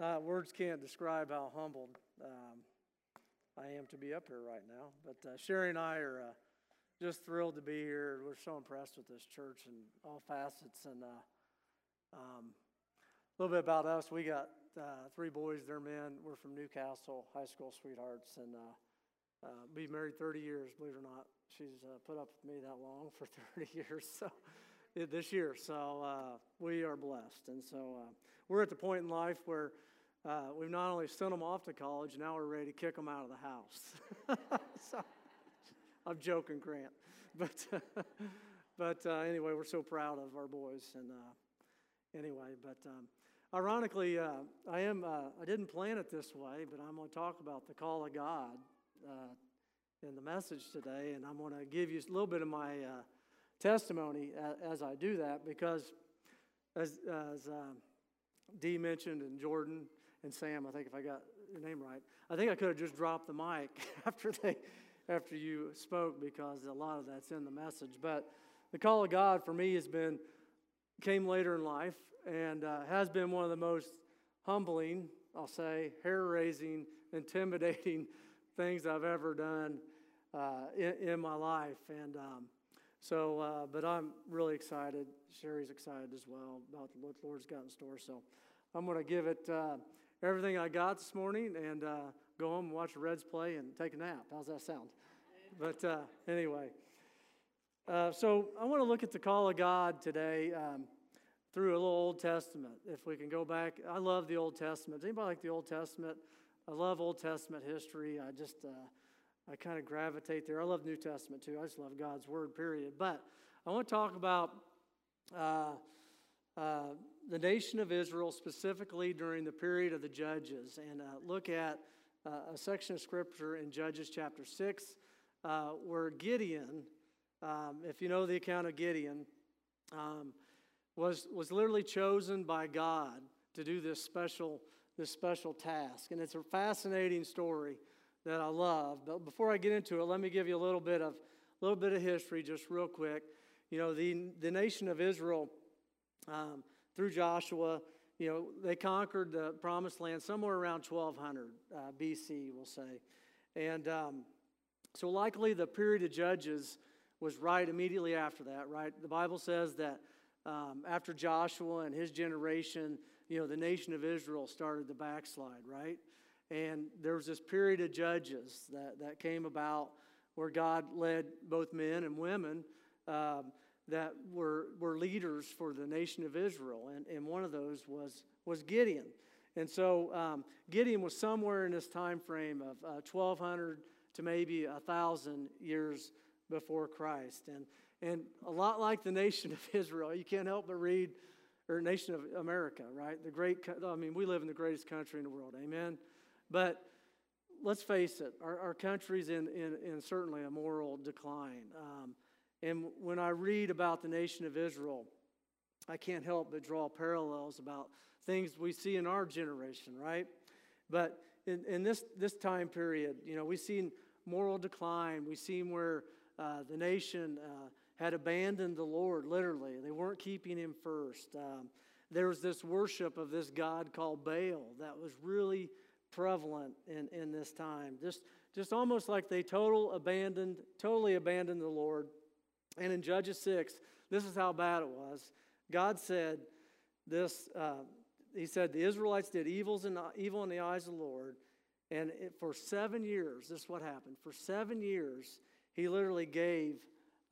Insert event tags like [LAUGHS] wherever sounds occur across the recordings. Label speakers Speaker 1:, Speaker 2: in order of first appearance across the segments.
Speaker 1: uh, words can't describe how humbled um, I am to be up here right now. But uh, Sherry and I are uh, just thrilled to be here. We're so impressed with this church and all facets. And uh, um, a little bit about us we got uh, three boys, they're men. We're from Newcastle, high school sweethearts. And uh, uh, be married 30 years, believe it or not. She's put up with me that long for [LAUGHS] 30 years. So this year. So uh, we are blessed. And so uh, we're at the point in life where uh, we've not only sent them off to college, now we're ready to kick them out of the house. [LAUGHS] so, I'm joking, Grant. But, [LAUGHS] but uh, anyway, we're so proud of our boys. And uh, anyway, but um, ironically, uh, I, am, I didn't plan it this way, but I'm going to talk about the call of God in the message today. And I'm going to give you a little bit of my testimony as I do that because, as, as um, Dee mentioned, and Jordan and Sam, I think if I got your name right, I think I could have just dropped the mic [LAUGHS] after they after you spoke because a lot of that's in the message. But the call of God for me has been came later in life and uh, has been one of the most humbling, I'll say, hair raising, [LAUGHS] intimidating things I've ever done uh, in, in, my life. And um, so, uh, but I'm really excited. Sherry's excited as well about what the Lord's got in store. So, I'm going to give it uh, everything I got this morning and uh, go home and watch the Reds play and take a nap. How's that sound? But uh, anyway, uh, so I want to look at the call of God today um, through a little Old Testament. If we can go back, I love the Old Testament. Does anybody like the Old Testament? I love Old Testament history. I just uh, I kind of gravitate there. I love New Testament too. I just love God's Word, period. But I want to talk about uh, uh, the nation of Israel specifically during the period of the Judges and uh, look at uh, a section of Scripture in Judges chapter 6 uh, where Gideon, um, if you know the account of Gideon, um, was, was literally chosen by God to do this special, this special task. And it's a fascinating story that I love. But before I get into it, let me give you a little bit of a little bit of history, just real quick. You know, the the nation of Israel um, through Joshua, you know, they conquered the promised land somewhere around 1200 uh, BC, we'll say, and um, so likely the period of Judges was right immediately after that. Right, the Bible says that. Um, after Joshua and his generation, you know, the nation of Israel started to backslide, right? And there was this period of judges that, that came about where God led both men and women um, that were, were leaders for the nation of Israel. And, and one of those was, was Gideon. And so um, Gideon was somewhere in this time frame of uh, 1,200 to maybe 1,000 years before Christ. And, and a lot like the nation of Israel, you can't help but read, or nation of America, right? The great, I mean, we live in the greatest country in the world, amen? But let's face it, our, our country's in, in, in certainly a moral decline. Um, and when I read about the nation of Israel, I can't help but draw parallels about things we see in our generation, right? But in, in this, this time period, you know, we've seen moral decline. We've seen where uh, the nation uh, had abandoned the Lord, literally. They weren't keeping him first. Um, there was this worship of this God called Baal that was really prevalent in, in this time. Just, just almost like they total abandoned, totally abandoned the Lord. And in Judges 6, this is how bad it was. God said this, uh, he said, the Israelites did evils in, evil in the eyes of the Lord. And it, for seven years, this is what happened. For seven years, he literally gave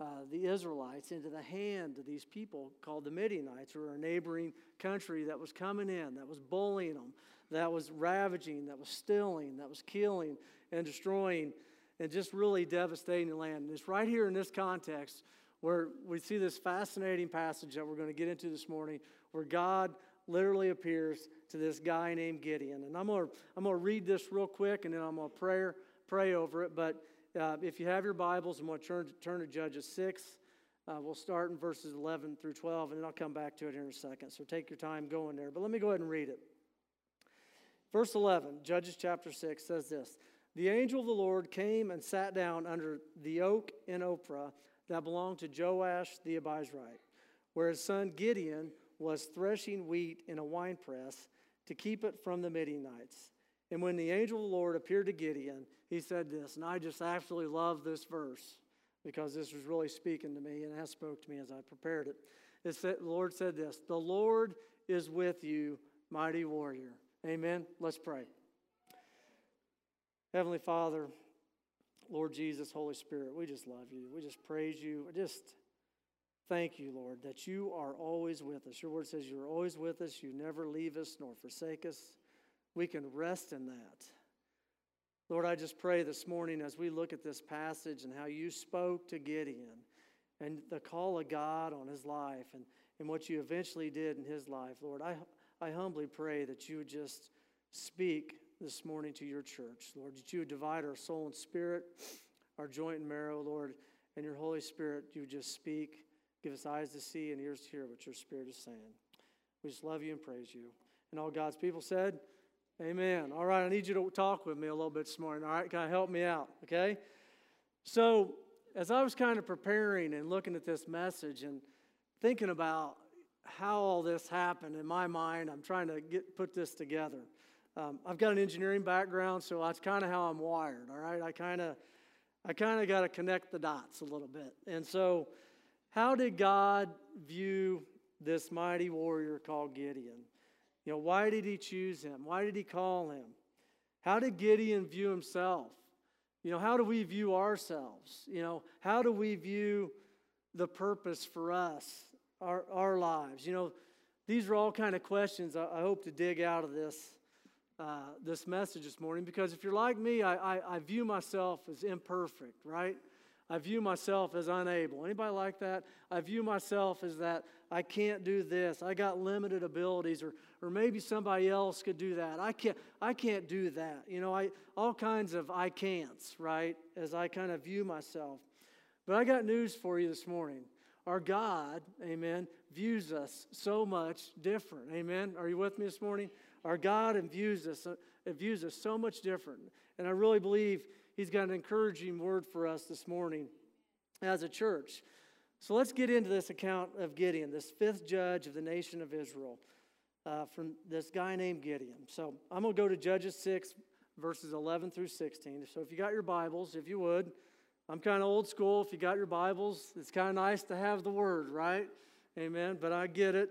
Speaker 1: uh, the Israelites into the hand of these people called the Midianites, who were a neighboring country that was coming in, that was bullying them, that was ravaging, that was stealing, that was killing and destroying, and just really devastating the land. And it's right here in this context where we see this fascinating passage that we're going to get into this morning, where God literally appears to this guy named Gideon. And I'm going to, I'm going to read this real quick, and then I'm going to pray, pray over it. But uh, if you have your Bibles, I'm going to turn to, turn to Judges 6. Uh, we'll start in verses 11 through 12, and then I'll come back to it here in a second. So take your time going there. But let me go ahead and read it. Verse 11, Judges chapter 6 says this The angel of the Lord came and sat down under the oak in Ophrah that belonged to Joash the Abiezrite, where his son Gideon was threshing wheat in a winepress. to keep it from the Midianites. And when the angel of the Lord appeared to Gideon, he said this, and I just absolutely love this verse because this was really speaking to me and has spoke to me as I prepared it. it said, the Lord said this, the Lord is with you, mighty warrior. Amen. Let's pray. Heavenly Father, Lord Jesus, Holy Spirit, we just love you. We just praise you. We just thank you, Lord, that you are always with us. Your word says you're always with us. You never leave us nor forsake us. We can rest in that. Lord, I just pray this morning as we look at this passage and how you spoke to Gideon and the call of God on his life and, and what you eventually did in his life, Lord, I, I humbly pray that you would just speak this morning to your church, Lord, that you would divide our soul and spirit, our joint and marrow, Lord, and your Holy Spirit, you would just speak, give us eyes to see and ears to hear what your Spirit is saying. We just love you and praise you. And all God's people said, Amen. All right, I need you to talk with me a little bit this morning. All right, of help me out, okay? So, as I was kind of preparing and looking at this message and thinking about how all this happened in my mind, I'm trying to get put this together. Um, I've got an engineering background, so that's kind of how I'm wired. All right, I kind of, I kind of got to connect the dots a little bit. And so, how did God view this mighty warrior called Gideon? You know, why did he choose him? Why did he call him? How did Gideon view himself? You know, how do we view ourselves? You know, how do we view the purpose for us, our, our lives? You know, these are all kind of questions I, I hope to dig out of this, uh, this message this morning because if you're like me, I, I, I view myself as imperfect, right? I view myself as unable. Anybody like that? I view myself as that I can't do this. I got limited abilities, or, or maybe somebody else could do that. I can't, I can't do that. You know, I, all kinds of I can'ts, right? As I kind of view myself. But I got news for you this morning. Our God, amen, views us so much different. Amen. Are you with me this morning? Our God views us, uh, views us so much different. And I really believe he's got an encouraging word for us this morning as a church. So let's get into this account of Gideon, this fifth judge of the nation of Israel, uh, from this guy named Gideon. So I'm going to go to Judges 6, verses 11 through 16. So if you got your Bibles, if you would, I'm kind of old school. If you got your Bibles, it's kind of nice to have the word, right? Amen. But I get it.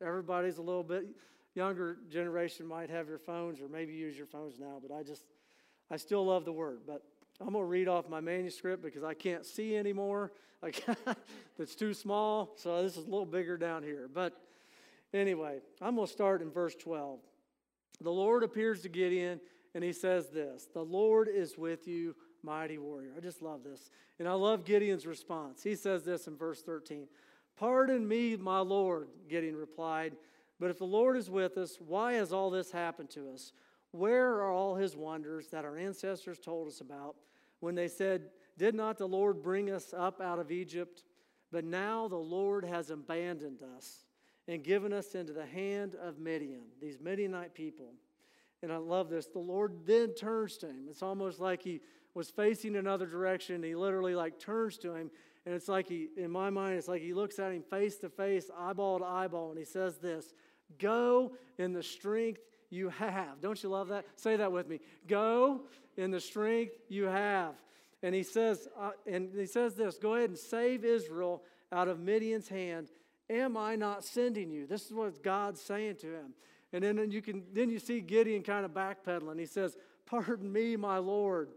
Speaker 1: Everybody's a little bit younger generation might have your phones or maybe use your phones now, but I just I still love the word, but I'm going to read off my manuscript because I can't see anymore. [LAUGHS] it's too small, so this is a little bigger down here. But anyway, I'm going to start in verse 12. The Lord appears to Gideon and he says this The Lord is with you, mighty warrior. I just love this. And I love Gideon's response. He says this in verse 13 Pardon me, my Lord, Gideon replied. But if the Lord is with us, why has all this happened to us? Where are all his wonders that our ancestors told us about when they said, Did not the Lord bring us up out of Egypt? But now the Lord has abandoned us and given us into the hand of Midian, these Midianite people. And I love this. The Lord then turns to him. It's almost like he was facing another direction. He literally like turns to him. And it's like he, in my mind, it's like he looks at him face to face, eyeball to eyeball, and he says this Go in the strength you have. Don't you love that? Say that with me. Go in the strength you have. And he says, uh, and he says this go ahead and save Israel out of Midian's hand. Am I not sending you? This is what God's saying to him. And then you can then you see Gideon kind of backpedaling. He says, Pardon me, my Lord.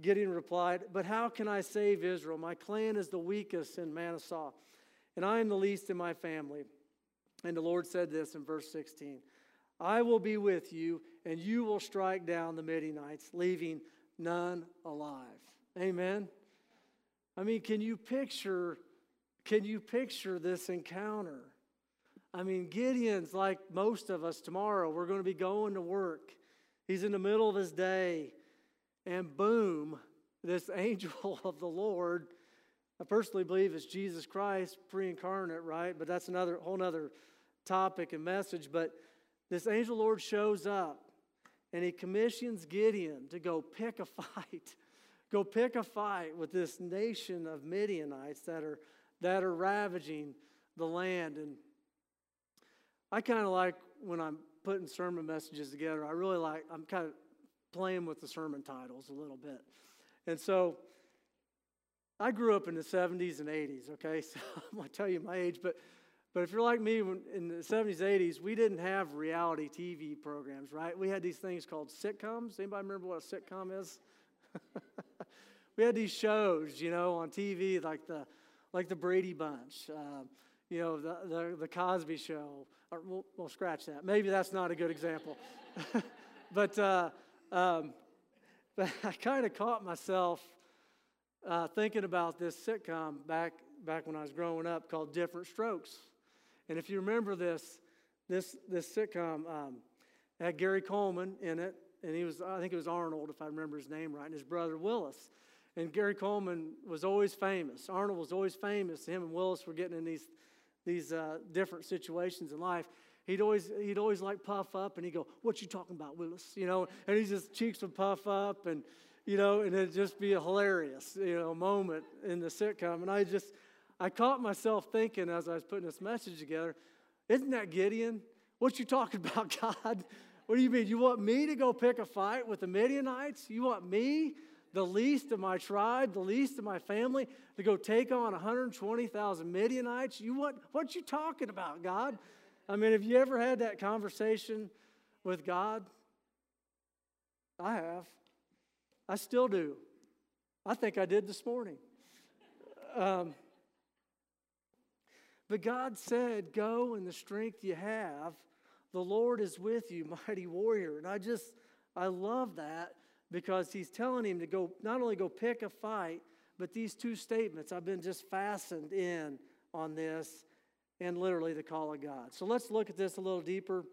Speaker 1: Gideon replied, But how can I save Israel? My clan is the weakest in Manasseh, and I am the least in my family. And the Lord said this in verse 16 I will be with you, and you will strike down the Midianites, leaving none alive. Amen. I mean, can you picture can you picture this encounter? I mean, Gideon's like most of us tomorrow. We're going to be going to work. He's in the middle of his day, and boom, this [LAUGHS] angel of the Lord. I personally believe it's Jesus Christ, pre incarnate, right? But that's another whole other topic and message. But this angel Lord shows up and he commissions Gideon to go pick a [LAUGHS] fight. go pick a fight with this nation of Midianites that are, that are ravaging the land. And I kind of like when I'm putting sermon messages together, I really like, I'm kind of playing with the sermon titles a little bit. And so I grew up in the 70s and 80s, okay? [LAUGHS] So I'm going to tell you my age, but, but if you're like me, in the 70s, 80s, we didn't have reality TV programs, right? We had these things called sitcoms. Anybody remember what a sitcom is? [LAUGHS] we had these shows, you know, on TV like the, like the Brady Bunch, uh, you know, the, the, the Cosby Show. Or we'll, we'll, scratch that. Maybe that's not a good example. [LAUGHS] but, uh, um, [LAUGHS] but I kind of caught myself uh, thinking about this sitcom back, back when I was growing up called Diff'rent Strokes. And if you remember this, this, this sitcom um, had Gary Coleman in it, and he was, I think it was Arnold, if I remember his name right, and his brother Willis. And Gary Coleman was always famous. Arnold was always famous. Him and Willis were getting in these, these uh, different situations in life. He'd always, he'd always like puff up and he'd go, What you talking about, Willis? You know, and his just cheeks would puff up and, you know, and it'd just be a hilarious, you know, moment in the sitcom. And I just, I caught myself thinking as I was putting this message together, Isn't that Gideon? What you talking [LAUGHS] about, God? What do you mean? You want me to go pick a fight with the Midianites? You want me the least of my tribe, the least of my family, to go take on 120,000 Midianites? You what? What you talking about, God? I mean, have you ever had that conversation with God? I have. I still do. I think I did this morning. Um, but God said, Go in the strength you have. The Lord is with you, [LAUGHS] mighty warrior. And I just, I love that because he's telling him to go, not only go pick a fight, but these two statements, I've been just fastened in on this and literally the call of God. So let's look at this a little deeper.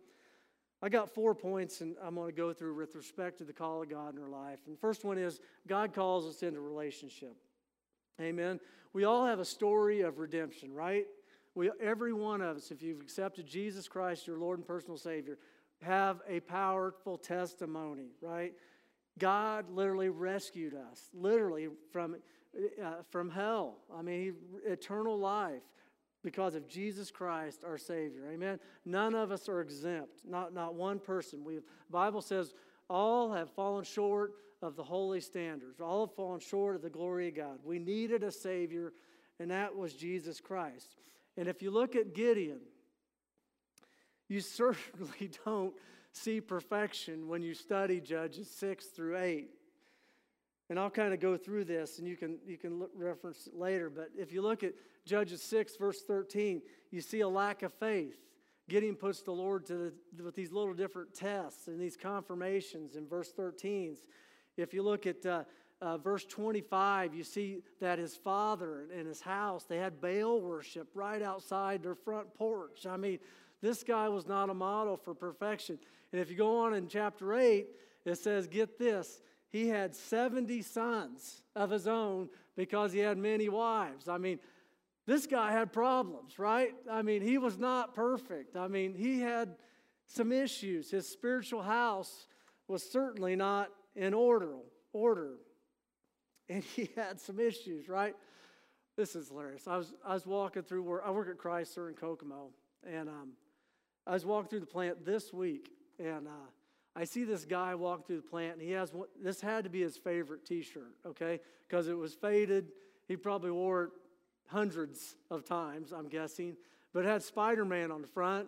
Speaker 1: I got four points, and I'm going to go through with respect to the call of God in our life. And the first one is God calls us into relationship. Amen. We all have a story of redemption, right? We, every one of us, if you've accepted Jesus Christ, your Lord and personal Savior, have a powerful testimony, right? God literally rescued us, literally from, uh, from hell. I mean, eternal life because of Jesus Christ, our Savior. Amen. None of us are exempt. Not, not one person. We Bible says all have fallen short of the holy standards. All have fallen short of the glory of God. We needed a Savior, and that was Jesus Christ. And if you look at Gideon, you [LAUGHS] certainly don't see perfection when you study Judges 6 through 8. And I'll kind of go through this and you can, you can look, reference it later. But if you look at Judges 6, verse 13, you see a lack of faith. Gideon puts the Lord to the, with these little different tests and these confirmations in verse 13. If you look at uh, uh, verse 25, you see that his father and his house, they had Baal worship right outside their front porch. I mean, this guy was not a model for perfection. And if you go on in chapter 8, it says, get this, he had 70 sons of his own because he had many wives. I mean, this guy had problems, right? I mean, he was not perfect. I mean, he had some issues. His spiritual house was certainly not in order. Order. And he [LAUGHS] had some issues, right? This is hilarious. I was, I was walking through where I work at Chrysler in Kokomo, and um, I was walking through the plant this week, and uh, I see this guy walking through the plant, and he has one, this had to be his favorite T-shirt, okay? Because it was faded. He probably wore it hundreds of times, I'm guessing. But it had Spider-Man on the front,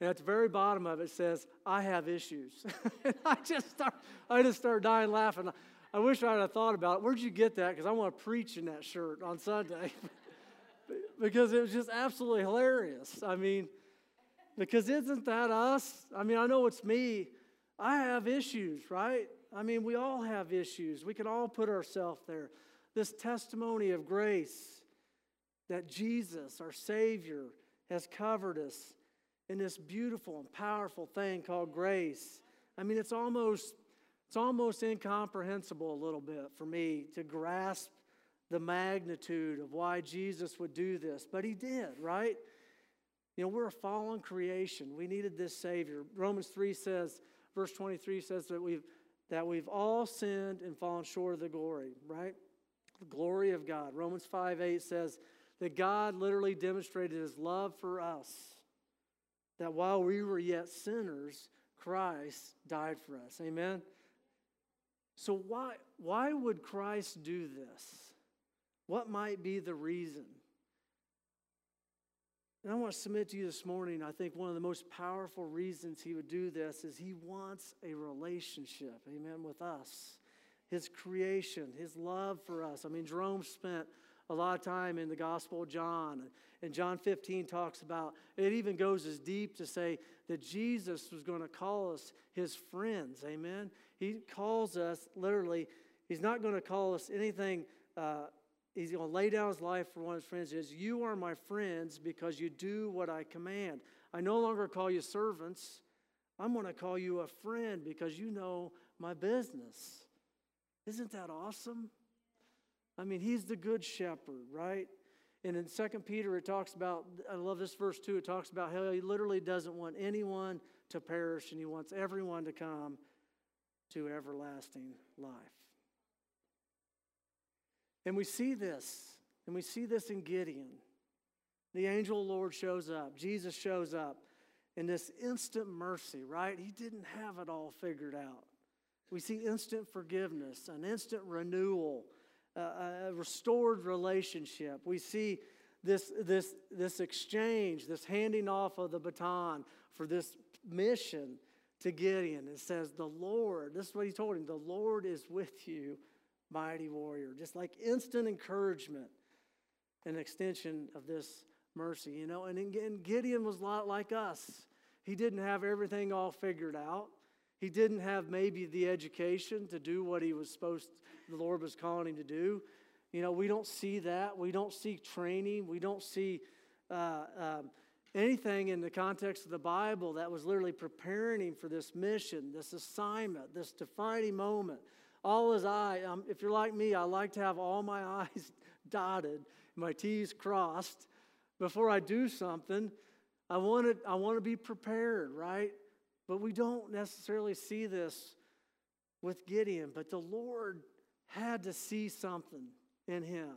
Speaker 1: and at the very bottom of it says, "I have issues." [LAUGHS] and I just start, I just start dying laughing. I wish I'd have thought about it. Where'd you get that? Because I want to preach in that shirt on Sunday. [LAUGHS] because it was just absolutely hilarious. I mean, because isn't that us? I mean, I know it's me. I have issues, right? I mean, we all have issues. We can all put ourselves there. This testimony of grace that Jesus, our Savior, has covered us in this beautiful and powerful thing called grace. I mean, it's almost it's almost incomprehensible a little bit for me to grasp the magnitude of why Jesus would do this, but he did, right? You know, we're a fallen creation. We needed this Savior. Romans 3 says, verse 23 says that we've, that we've all sinned and fallen short of the glory, right? The glory of God. Romans 5 8 says that God literally demonstrated his love for us that while we were yet sinners, Christ died for us. Amen? So, why, why would Christ do this? What might be the reason? And I want to submit to you this morning, I think one of the most powerful reasons he would do this is he wants a relationship, amen, with us. His creation, his love for us. I mean, Jerome spent a lot of time in the Gospel of John. And John 15 talks about, it even goes as deep to say that Jesus was going to call us his friends. Amen. He calls us literally, he's not going to call us anything. Uh, he's going to lay down his life for one of his friends. He says, you are my friends because you do what I command. I no longer call you servants. I'm going to call you a friend because you know my business. Isn't that awesome? I mean, he's the good shepherd, right? And in Second Peter, it talks about, I love this verse too, it talks about how he literally doesn't want anyone to perish and he wants everyone to come to everlasting life. And we see this, and we see this in Gideon. The angel the Lord shows up, Jesus shows up in this instant mercy, right? He didn't have it all figured out. We see instant forgiveness, an instant renewal a restored relationship. We see this, this, this exchange, this handing off of the baton for this mission to Gideon. It says, The Lord, this is what he told him, the Lord is with you, mighty warrior. Just like instant encouragement, an extension of this mercy, you know. And again, Gideon was a lot like us. He didn't have everything all figured out. He didn't have maybe the education to do what he was supposed the Lord was calling him to do. You know, we don't see that. We don't see training. We don't see uh, um, anything in the context of the Bible that was literally preparing him for this mission, this assignment, this defining moment. All his eye, um, if you're like me, I like to have all my [LAUGHS] I's dotted, my T's crossed before I do something. I want to, I want to be prepared, right? But we don't necessarily see this with Gideon. But the Lord had to see something in him.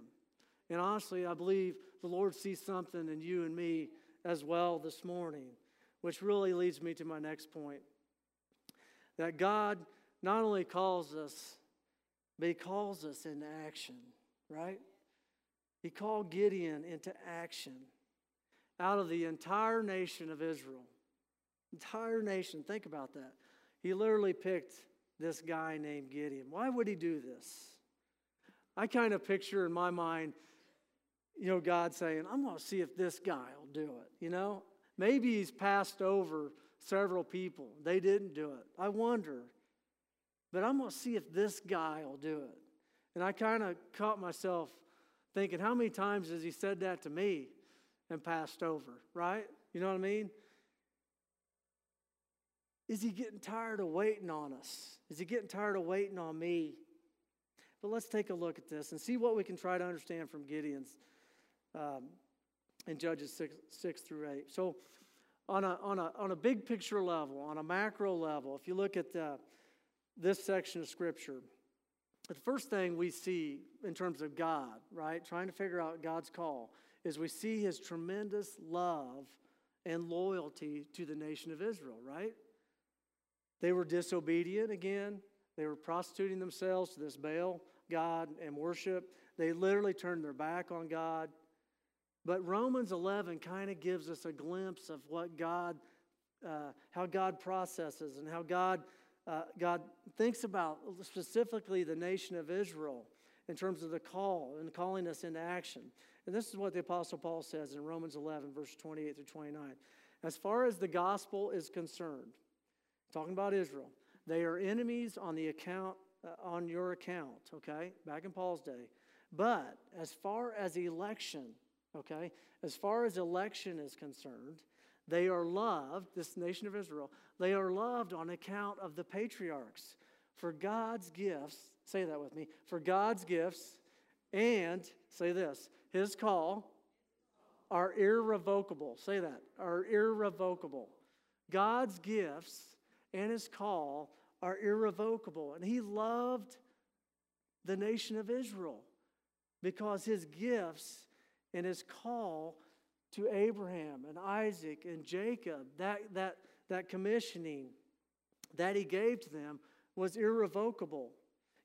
Speaker 1: And honestly, I believe the Lord sees something in you and me as well this morning, which really leads me to my next point. That God not only calls us, but He calls us into action, right? He called Gideon into action out of the entire nation of Israel entire nation. Think about that. He literally picked this guy named Gideon. Why would he do this? I kind of picture in my mind, you know, God saying, I'm going to see if this guy do it. You know, maybe he's passed over several people. They didn't do it. I wonder. But I'm going to see if this guy will do it. And I kind of caught myself thinking, how many times has he said that to me and passed over, right? You know what I mean? Is he getting tired of waiting on us? Is he getting tired of waiting on me? But let's take a look at this and see what we can try to understand from Gideon's um, in Judges 6, 6 through 8. So, on a, on, a, on a big picture level, on a macro level, if you look at the, this section of Scripture, the first thing we see in terms of God, right, trying to figure out God's call, is we see his tremendous love and loyalty to the nation of Israel, right? They were disobedient again. They were prostituting themselves to this Baal God and worship. They literally turned their back on God. But Romans 11 kind of gives us a glimpse of what God, uh, how God processes and how God, uh, God thinks about specifically the nation of Israel in terms of the call and calling us into action. And this is what the Apostle Paul says in Romans 11, verse 28 through 29. As far as the gospel is concerned, talking about Israel, they are enemies on the account uh, on your account, okay? Back in Paul's day. But as far as election, okay, as far as election is concerned, they are loved, this nation of Israel, they are loved on account of the patriarchs. For God's gifts, say that with me, for God's gifts and, say this, his call are irrevocable. Say that, are irrevocable. God's gifts and his call are irrevocable. And he loved the nation of Israel because his gifts and his call to Abraham and Isaac and Jacob, that, that, that commissioning that he gave to them was irrevocable.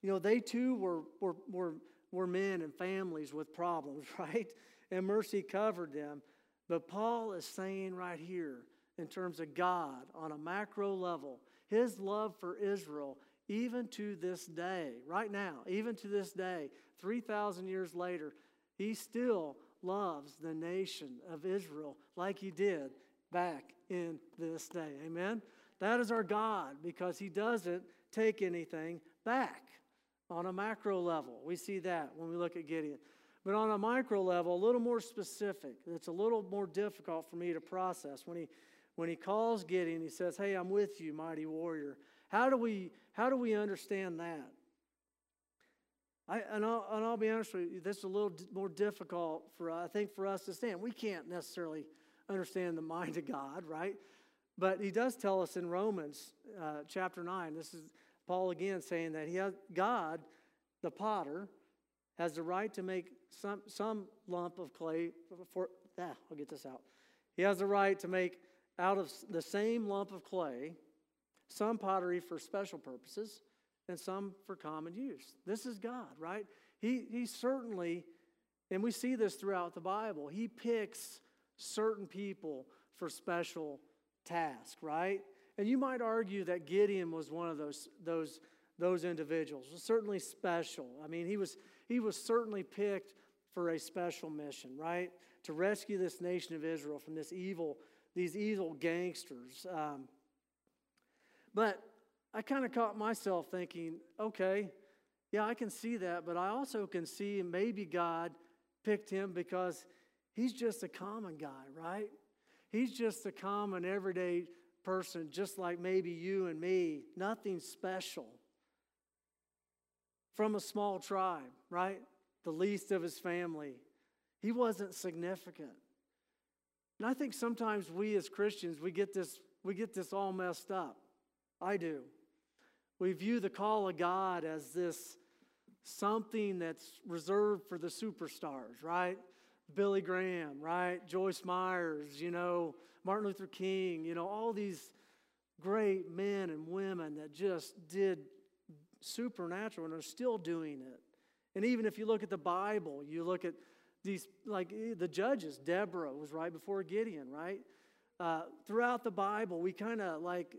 Speaker 1: You know, they too were, were, were, were men and families with problems, [LAUGHS] right? And mercy covered them. But Paul is saying right here, in terms of God on a macro level, his love for Israel, even to this day, right now, even to this day, 3,000 years later, he still loves the nation of Israel like he did back in this day. Amen? That is our God because he doesn't take anything back on a macro level. We see that when we look at Gideon. But on a micro level, a little more specific, it's a little more difficult for me to process. When he, when he calls Gideon, he says, Hey, I'm with you, mighty warrior. How do we, how do we understand that? I, and, I'll, and I'll be honest with you, this is a little more difficult for, I think, for us to stand. We can't necessarily understand the mind of God, right? But he does tell us in Romans uh, chapter 9, this is Paul again saying that he has, God, the potter, has the right to make some, some lump of clay for, ah, I'll get this out. He has the right to make out of the same lump of clay some pottery for special purposes and some for common use. This is God, right? He, he certainly, and we see this throughout the Bible, he picks certain people for special tasks, right? And you might argue that Gideon was one of those, those, those individuals, was certainly special. I mean, he was, he was certainly picked for a special mission, right? To rescue this nation of Israel from this evil, these evil gangsters. Um, but I kind of caught myself thinking, okay, yeah, I can see that, but I also can see maybe God picked him because he's just a common guy, right? He's just a common, everyday person, just like maybe you and me, nothing special. From a small tribe, right? The least of his family. He wasn't significant. And I think sometimes we as Christians, we get this, we get this all messed up. I do. We view the call of God as this something that's reserved for the superstars, right? Billy Graham, right? Joyce Myers, you know, Martin Luther King, you know, all these great men and women that just did supernatural and are still doing it. And even if you look at the Bible, you look at these, like eh, the judges, Deborah was right before Gideon, right? Uh, throughout the Bible, we kind of like,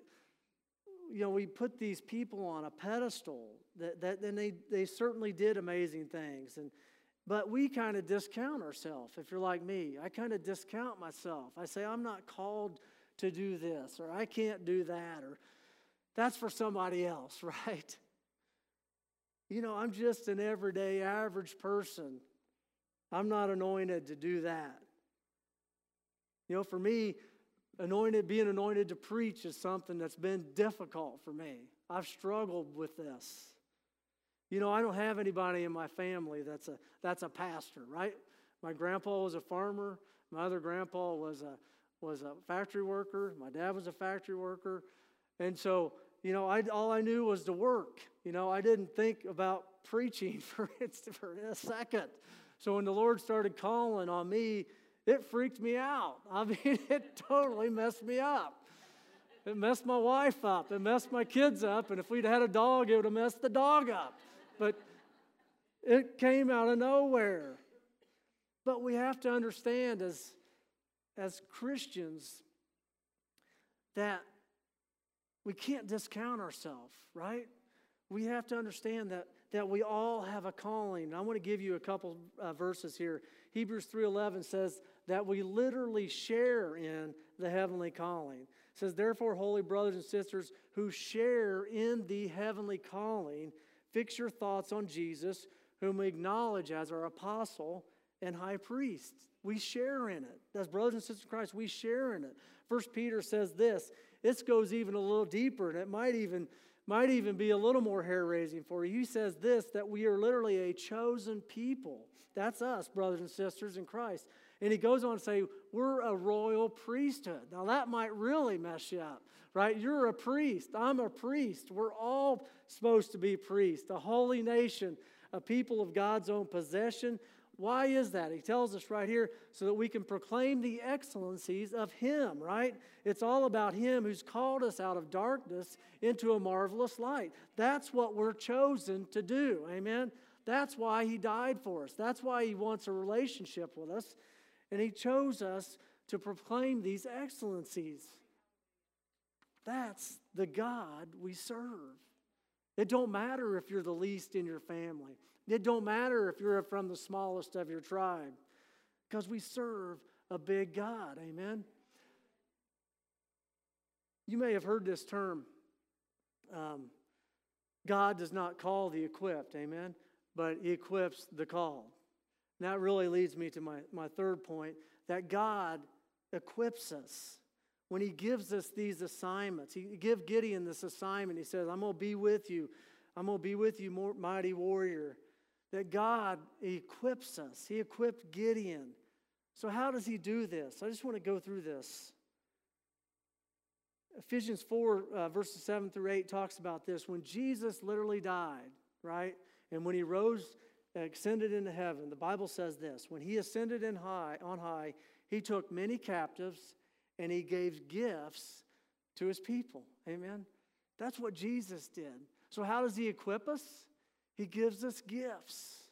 Speaker 1: you know, we put these people on a pedestal that, that and they, they certainly did amazing things. And but we kind of discount ourselves. If you're like me, I kind of discount myself. I say, I'm not called to do this, or I can't do that, or that's for somebody else, [LAUGHS] right? You know, I'm just an everyday average person. I'm not anointed to do that. You know, for me, anointed, being anointed to preach is something that's been difficult for me. I've struggled with this. You know, I don't have anybody in my family that's a, that's a pastor, right? My grandpa was a farmer. My other grandpa was a, was a factory worker. My dad was a factory worker. And so, you know, I, all I knew was to work. You know, I didn't think about preaching [LAUGHS] for, for a second. So when the Lord started calling on me, it freaked me out. [LAUGHS] I mean, it totally messed me up. It messed my wife up. It messed my kids up. And if we'd had a dog, it would have messed the dog up but it came out of nowhere. But we have to understand as, as Christians that we can't discount ourselves, right? We have to understand that, that we all have a calling. And I want to give you a couple uh, verses here. Hebrews 3:11 says that we literally share in the heavenly calling. It says, "Therefore, holy brothers and sisters who share in the heavenly calling, Fix your thoughts on Jesus, whom we acknowledge as our apostle and high priest. We share in it. As brothers and sisters in Christ, we share in it. First Peter says this. This goes even a little deeper, and it might even, might even be a little more hair raising for you. He says this that we are literally a chosen people. That's us, brothers and sisters in Christ. And he goes on to say, We're a royal priesthood. Now, that might really mess you up right? You're a priest. I'm a priest. We're all supposed to be priests, a holy nation, a people of God's own possession. Why is that? He tells us right here so that we can proclaim the excellencies of Him, right? It's all about Him who's called us out of darkness into a marvelous light. That's what we're chosen to do. Amen? That's why He died for us. That's why He wants a relationship with us. And He chose us to proclaim these excellencies. That's the God we serve. It don't matter if you're the least in your family. It don't matter if you're from the smallest of your tribe because we serve a big God. Amen. You may have heard this term. Um, God does not call the equipped, amen, but He equips the called. And that really leads me to my, my third point that God equips us when he gives us these assignments. He give Gideon this assignment. He says, I'm going to be with you. I'm going to be with you, mighty warrior. That God equips us. He equipped Gideon. So, how does he do this? I just want to go through this. Ephesians 4, uh, verses 7 through 8 talks about this. When Jesus literally died, right? And when he rose, ascended into heaven, the Bible says this when he ascended in high, on high, he took many captives and he gave gifts to his people. Amen. That's what Jesus did. So, how does he equip us? He gives us gifts.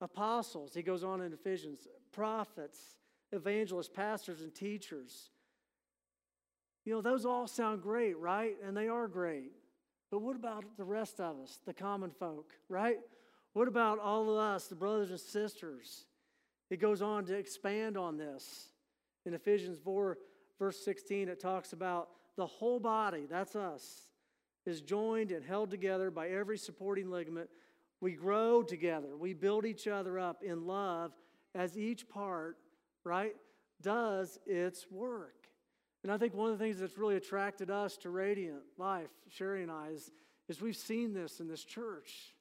Speaker 1: Apostles, he goes on in Ephesians, prophets, evangelists, pastors, and teachers. You know, those all sound great, right? And they are great. But what about the rest of us, the common folk, right? What about all of us, the brothers and sisters? It goes on to expand on this. In Ephesians 4, verse 16, it talks about the whole body, that's us, is joined and held together by every supporting ligament. We grow together, we build each other up in love as each part, right, does its work. And I think one of the things that's really attracted us to Radiant Life, Sherry and I, is, is we've seen this in this church.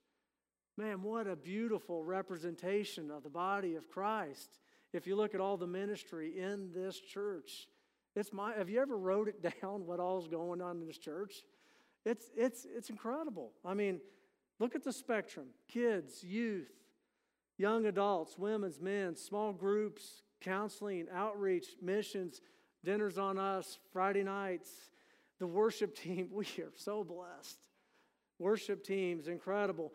Speaker 1: Man, what a beautiful representation of the body of Christ. If you look at all the ministry in this church, it's my have you ever wrote it [LAUGHS] down what all's going on in this church? It's it's it's incredible. I mean, look at the spectrum. Kids, youth, young adults, women's, men, small groups, counseling, outreach, missions, dinners on us, Friday nights, the worship [LAUGHS] team. We are so blessed. Worship teams, incredible.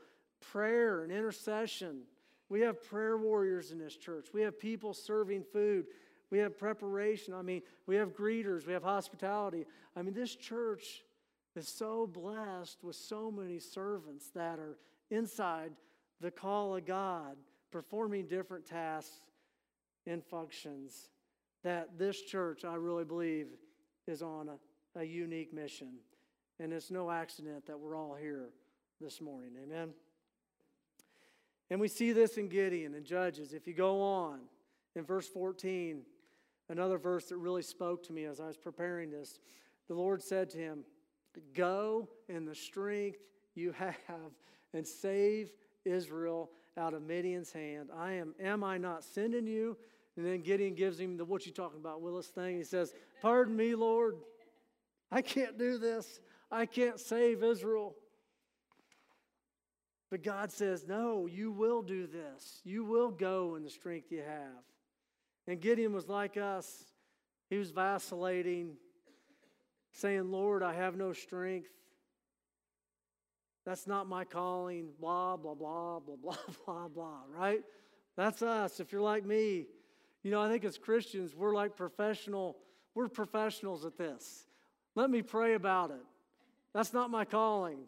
Speaker 1: Prayer and intercession. We have prayer warriors in this church. We have people serving food. We have preparation. I mean, we have greeters. We have hospitality. I mean, this church is so blessed with so many servants that are inside the call of God, performing different tasks and functions. That this church, I really believe, is on a, a unique mission. And it's no accident that we're all here this morning. Amen. And we see this in Gideon and Judges. If you go on in verse 14, another verse that really spoke to me as I was preparing this, the Lord said to him, Go in the strength you have and save Israel out of Midian's hand. I am, am I not sending you? And then Gideon gives him the what you talking about, Willis thing. He says, Pardon me, Lord. I can't do this. I can't save Israel. But God says, No, you will do this. You will go in the strength you have. And Gideon was like us. He was vacillating, saying, Lord, I have no strength. That's not my calling. Blah, blah, blah, blah, blah, [LAUGHS] blah, blah, right? That's us. If you're like me, you know, I think as Christians, we're like professional, we're professionals at this. Let me pray about it. That's not my calling.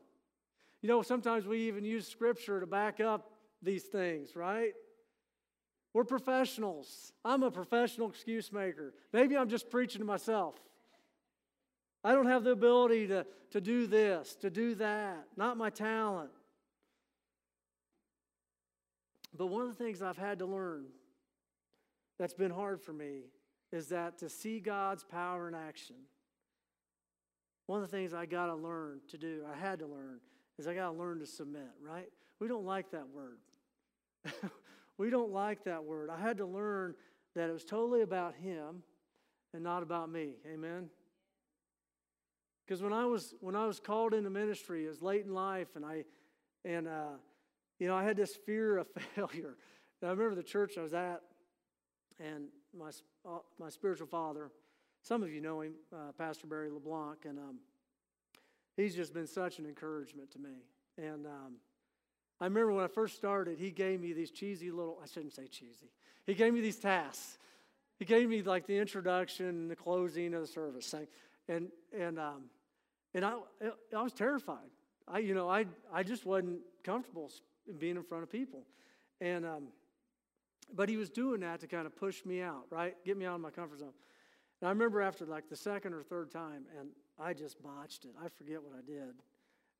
Speaker 1: You know, sometimes we even use scripture to back up these things, right? We're professionals. I'm a professional excuse maker. Maybe I'm just preaching to myself. I don't have the ability to, to do this, to do that, not my talent. But one of the things I've had to learn that's been hard for me is that to see God's power in action, one of the things I got to learn to do, I had to learn, is I got to learn to submit, right? We don't like that word. [LAUGHS] we don't like that word. I had to learn that it was totally about Him and not about me. Amen. Because when I was when I was called into ministry, it was late in life, and I and uh, you know, I had this fear of [LAUGHS] failure. And I remember the church I was at, and my, uh, my spiritual father, some of you know him, uh, Pastor Barry LeBlanc, and um, he's just been such an encouragement to me. And um, I remember when I first started, he gave me these cheesy little, I shouldn't say cheesy, he gave me these tasks. He gave me like the introduction and the closing of the service. And, and, um, and I, I was terrified. I, you know, I, I just wasn't comfortable being in front of people. And, um, but he was doing that to kind of push me out, right? Get me out of my comfort zone. And I remember after like the second or third time, and I just botched it. I forget what I did.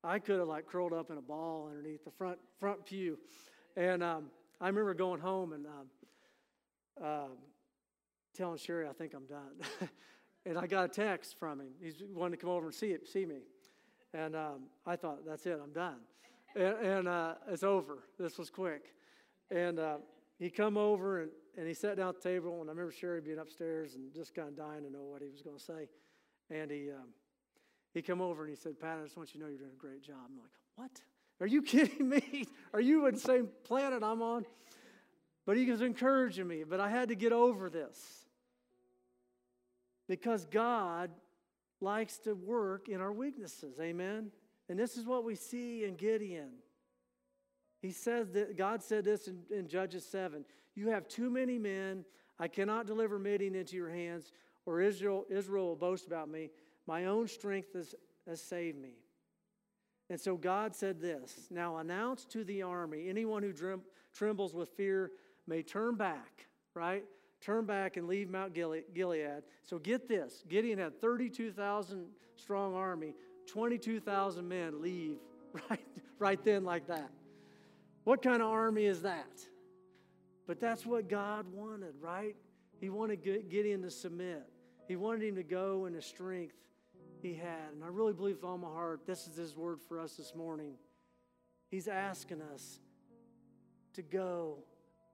Speaker 1: I could have like curled up in a ball underneath the front front pew, and um, I remember going home and um, uh, telling Sherry I think I'm done, [LAUGHS] and I got a text from him. He's wanted to come over and see it, see me, and um, I thought that's it, I'm done, and, and uh, it's over. This was quick, and uh, he come over and, and he sat down at the table, and I remember Sherry being upstairs and just kind of dying to know what he was going to say, and he. Um, he come over and he said, Pat, I just want you to know you're doing a great job. I'm like, what? Are you [LAUGHS] kidding me? Are you on the same planet I'm on? But he was encouraging me, but I had to get over this. Because God likes to work in our weaknesses. Amen? And this is what we see in Gideon. He says that God said this in, in Judges 7 You have too many men. I cannot deliver Midian into your hands, or Israel, Israel will boast about me. My own strength has, has saved me. And so God said this Now announce to the army anyone who trembles with fear may turn back, right? Turn back and leave Mount Gilead. So get this Gideon had 32,000 strong army, 22,000 men leave [LAUGHS] right, right then, like that. What kind of army is that? But that's what God wanted, right? He wanted Gideon to submit, He wanted him to go in the strength he had. And I really believe with all my heart, this is his word for us this morning. He's asking us to go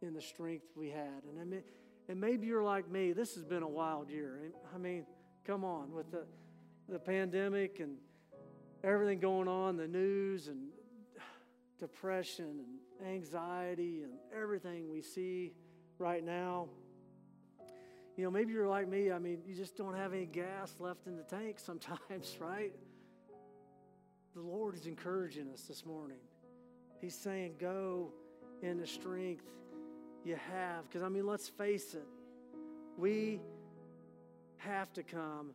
Speaker 1: in the strength we had. And, I mean, and maybe you're like me, this has been a wild year. I mean, come on, with the, the pandemic and everything going on, the news and [SIGHS] depression and anxiety and everything we see right now. You know, maybe you're like me. I mean, you just don't have any gas left in the tank sometimes, [LAUGHS] right? The Lord is encouraging us this morning. He's saying, go in the strength you have. Because, I mean, let's face it, we have to come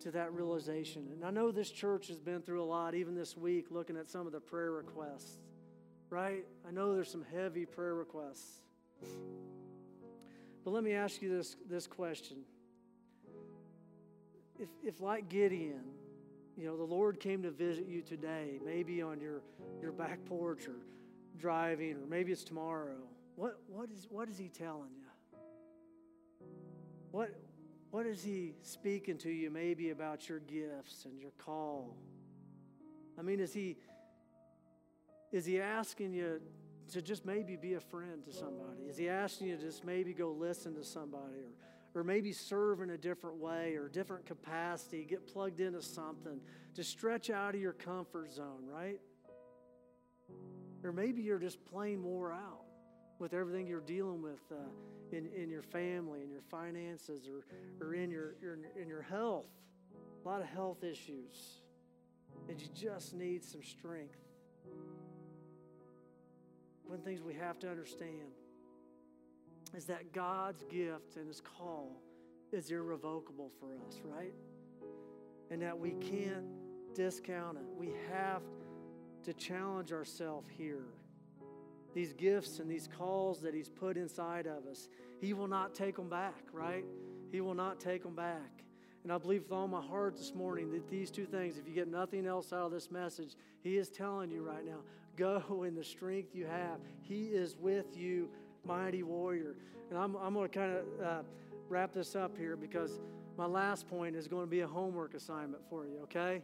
Speaker 1: to that realization. And I know this church has been through a lot, even this week, looking at some of the prayer requests, right? I know there's some heavy prayer requests. But let me ask you this, this question. If, if, like Gideon, you know, the Lord came to visit you today, maybe on your, your back porch or driving, or maybe it's tomorrow, what, what, is, what is He telling you? What, what is He speaking to you, maybe about your gifts and your call? I mean, is He, is he asking you to just maybe be a friend to somebody? Is he asking you to just maybe go listen to somebody or, or maybe serve in a different way or different capacity, get plugged into something to stretch out of your comfort zone, right? Or maybe you're just plain wore out with everything you're dealing with uh, in, in your family, in your finances, or, or in, your, your, in your health. A lot of health issues. And you just need some strength one of the things we have to understand is that God's gift and His call is irrevocable for us, right? And that we can't discount it. We have to challenge ourselves here. These gifts and these calls that He's put inside of us, He will not take them back, right? He will not take them back. And I believe with all my heart this morning that these two things, if you get nothing else out of this message, He is telling you right now Go [LAUGHS] in the strength you have. He is with you, mighty warrior. And I'm, I'm going to kind of uh, wrap this up here because my last point is going to be a homework assignment for you, okay?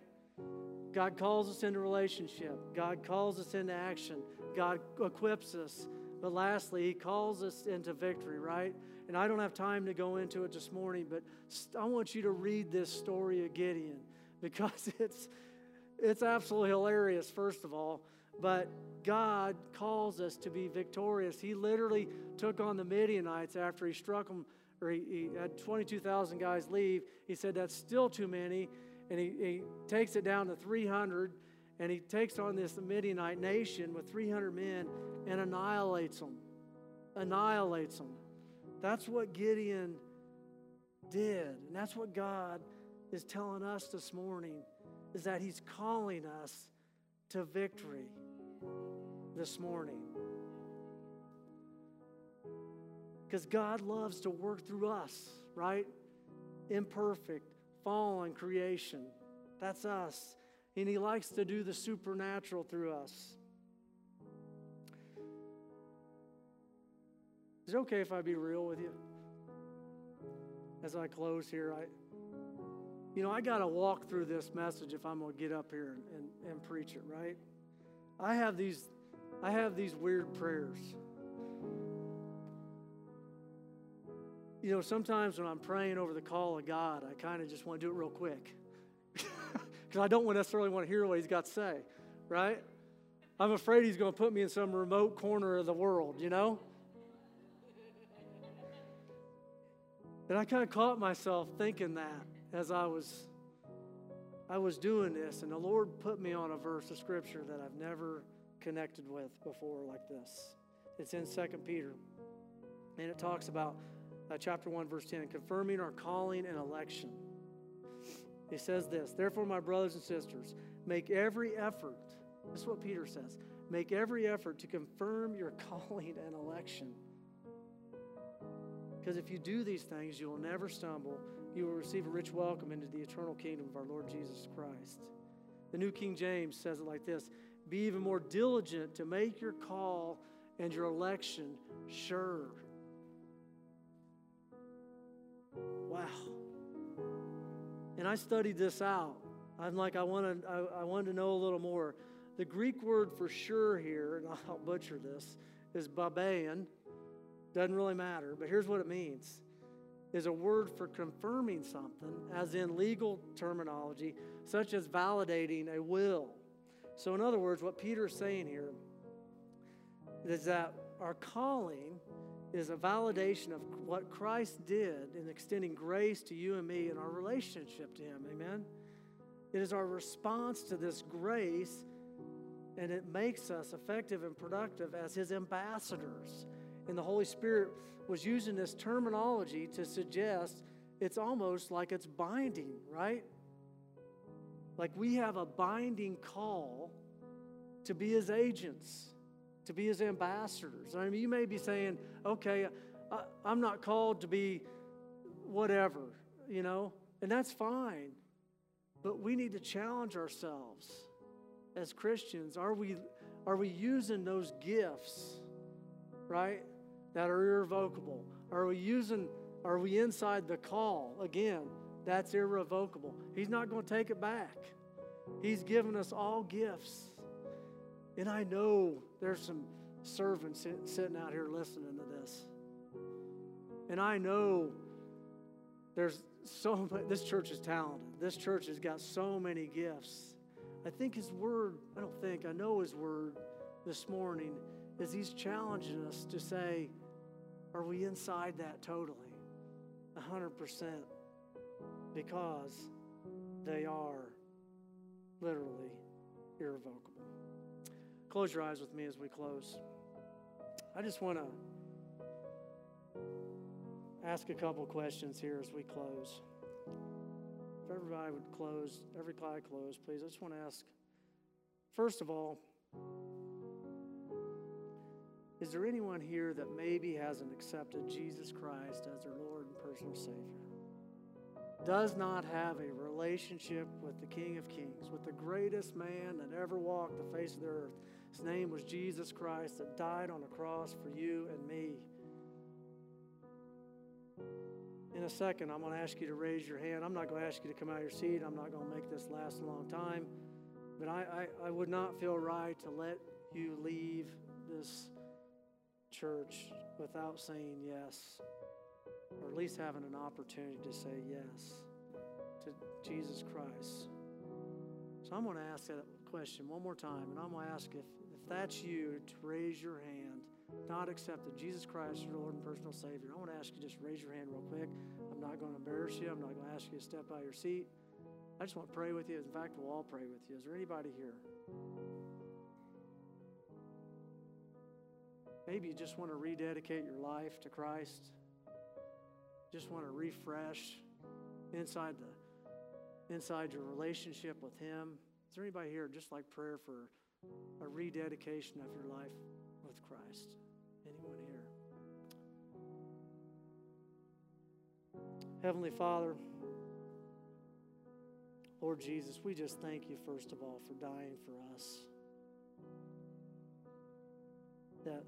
Speaker 1: God calls us into relationship, God calls us into action, God equips us. But lastly, He calls us into victory, right? And I don't have time to go into it this morning, but I want you to read this story of Gideon [LAUGHS] because it's, it's absolutely hilarious, first of all. But God calls us to be victorious. He literally took on the Midianites after he struck them, or he, he had 22,000 guys leave. He said, That's still too many. And he, he takes it down to 300, and he takes on this Midianite nation with 300 men and annihilates them. Annihilates them. That's what Gideon did. And that's what God is telling us this morning is that he's calling us to victory this morning. Because God loves to work through us, right? Imperfect, fallen creation. That's us. And He likes to do the supernatural through us. Is it okay if I be real with you? As I close here, I, you know, I got to walk through this message if I'm going to get up here and, and, and preach it, right? I have these, I have these weird prayers. You know, sometimes when I'm praying over the call of God, I kind of just want to do it real quick. [LAUGHS] Because I don't necessarily want to hear what he's got to say, right? I'm afraid he's going to put me in some remote corner of the world, you know? And I kind of caught myself thinking that as I was I was doing this, and the Lord put me on a verse of scripture that I've never connected with before like this. It's in Second Peter, and it talks about uh, chapter 1, verse 10, confirming our calling and election. He says this Therefore, my brothers and sisters, make every effort. This is what Peter says make every effort to confirm your [LAUGHS] calling and election. Because if you do these things, you will never stumble. You will receive a rich welcome into the eternal kingdom of our Lord Jesus Christ. The New King James says it like this Be even more diligent to make your call and your election sure. Wow. And I studied this out. I'm like, I, wanted, I, I wanted to know a little more. The Greek word for sure here, and [LAUGHS] I'll butcher this, is babean. Doesn't really matter, but here's what it means is a word for confirming something, as in legal terminology, such as validating a will. So, in other words, what Peter's saying here is that our calling is a validation of what Christ did in extending grace to you and me in our relationship to Him. Amen? It is our response to this grace, and it makes us effective and productive as His ambassadors. And the Holy Spirit was using this terminology to suggest it's almost like it's binding, right? Like we have a binding call to be His agents to be his ambassadors. I mean, you may be saying, okay, I, I'm not called to be whatever, you know, and that's fine. But we need to challenge ourselves as Christians. Are we, are we using those gifts, right, that are irrevocable? Are we using, are we inside the call? Again, that's irrevocable. He's not going to take it back. He's given us all gifts. And I know there's some servants sitting out here listening to this. And I know there's so [LAUGHS] much, this church is talented. This church has got so many gifts. I think his word, I don't think, I know his word this morning is he's challenging us to say, are we inside that totally? 100%. Because they are literally irrevocable. Close your eyes with me as we close. I just want to ask a couple questions here as we close. If everybody would close, every eye close, please. I just want to ask first of all, is there anyone here that maybe hasn't accepted Jesus Christ as their Lord and personal Savior? Does not have a relationship with the King of Kings, with the greatest man that ever walked the face of the earth? His name was Jesus Christ that died on a cross for you and me. In a second, I'm going to ask you to raise your hand. I'm not going to ask you to come out of your seat. I'm not going to make this last a long time. But I, I, I would not feel right to let you leave this church without saying yes, or at least having an opportunity to say yes to Jesus Christ. So I'm going to ask that question one more time, and I'm going to ask if if that's you, to raise your hand, not accepted Jesus Christ, as your Lord and personal Savior. I want to ask you just raise your hand real quick. I'm not going to embarrass you. I'm not going to ask you to step out of your seat. I just want to pray with you. In fact, we'll all pray with you. Is there anybody here? Maybe you just want to rededicate your life to Christ. Just want to refresh inside the inside your relationship with Him. Is there anybody here just like prayer for a rededication of your life with Christ? Anyone here? Heavenly Father, Lord Jesus, we just thank you, first of all, for dying for us. That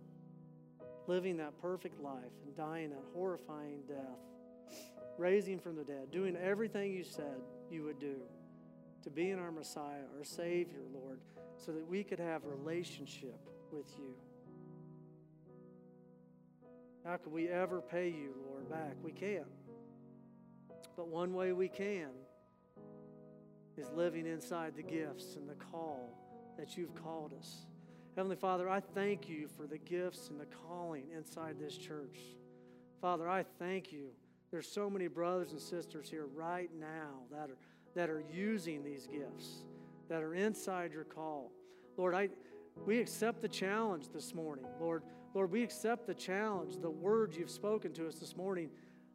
Speaker 1: living that perfect life and dying that horrifying death, raising from the dead, doing everything you said you would do to be in our Messiah, our Savior, Lord, so that we could have relationship with you. How could we ever pay you, Lord, back? We can't. But one way we can is living inside the gifts and the call that you've called us. Heavenly Father, I thank you for the gifts and the calling inside this church. Father, I thank you. There's so many brothers and sisters here right now that are, that are using these gifts, that are inside your call. Lord, I, we accept the challenge this morning. Lord, Lord, we accept the challenge, the word you've spoken to us this morning.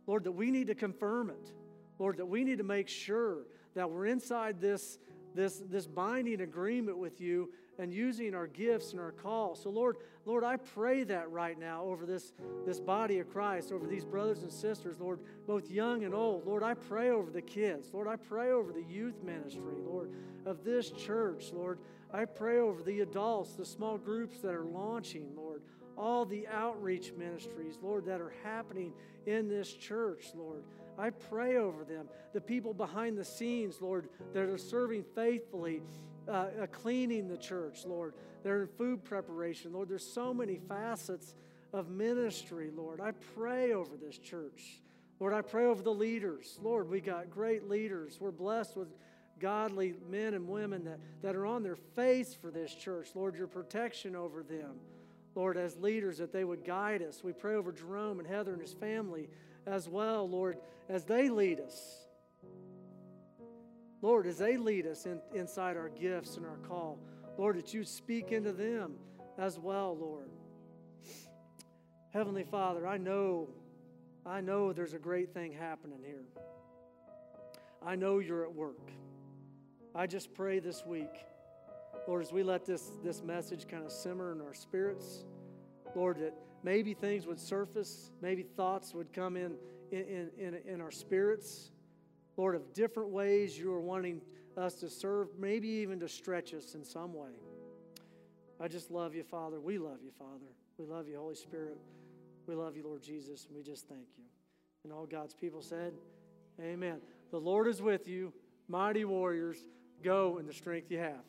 Speaker 1: Lord, that we need to confirm it. Lord, that we need to make sure that we're inside this, this, this binding agreement with you and using our gifts and our call. So, Lord, Lord, I pray that right now over this, this body of Christ, over these brothers and sisters, Lord, both young and old. Lord, I pray over the kids. Lord, I pray over the youth ministry, Lord, of this church. Lord, I pray over the adults, the small groups that are launching, Lord, all the outreach ministries, Lord, that are happening in this church, Lord. I pray over them, the people behind the scenes, Lord, that are serving faithfully, uh, cleaning the church, Lord. They're in food preparation, Lord. There's so many facets of ministry, Lord. I pray over this church. Lord, I pray over the leaders. Lord, we got great leaders. We're blessed with godly men and women that, that are on their face for this church. Lord, your protection over them. Lord, as leaders, that they would guide us. We pray over Jerome and Heather and his family as well, Lord, as they lead us. Lord, as they lead us in, inside our gifts and our call, Lord, that you speak into them as well, Lord. Heavenly Father, I know, I know there's a great thing happening here. I know you're at work. I just pray this week, Lord, as we let this, this message kind of simmer in our spirits, Lord, that maybe things would surface, maybe thoughts would come in in, in, in our spirits. Lord, of different ways you are wanting us to serve, maybe even to stretch us in some way. I just love you, Father. We love you, Father. We love you, Holy Spirit. We love you, Lord Jesus, and we just thank you. And all God's people said, Amen. The Lord is with you, mighty warriors. Go in the strength you have.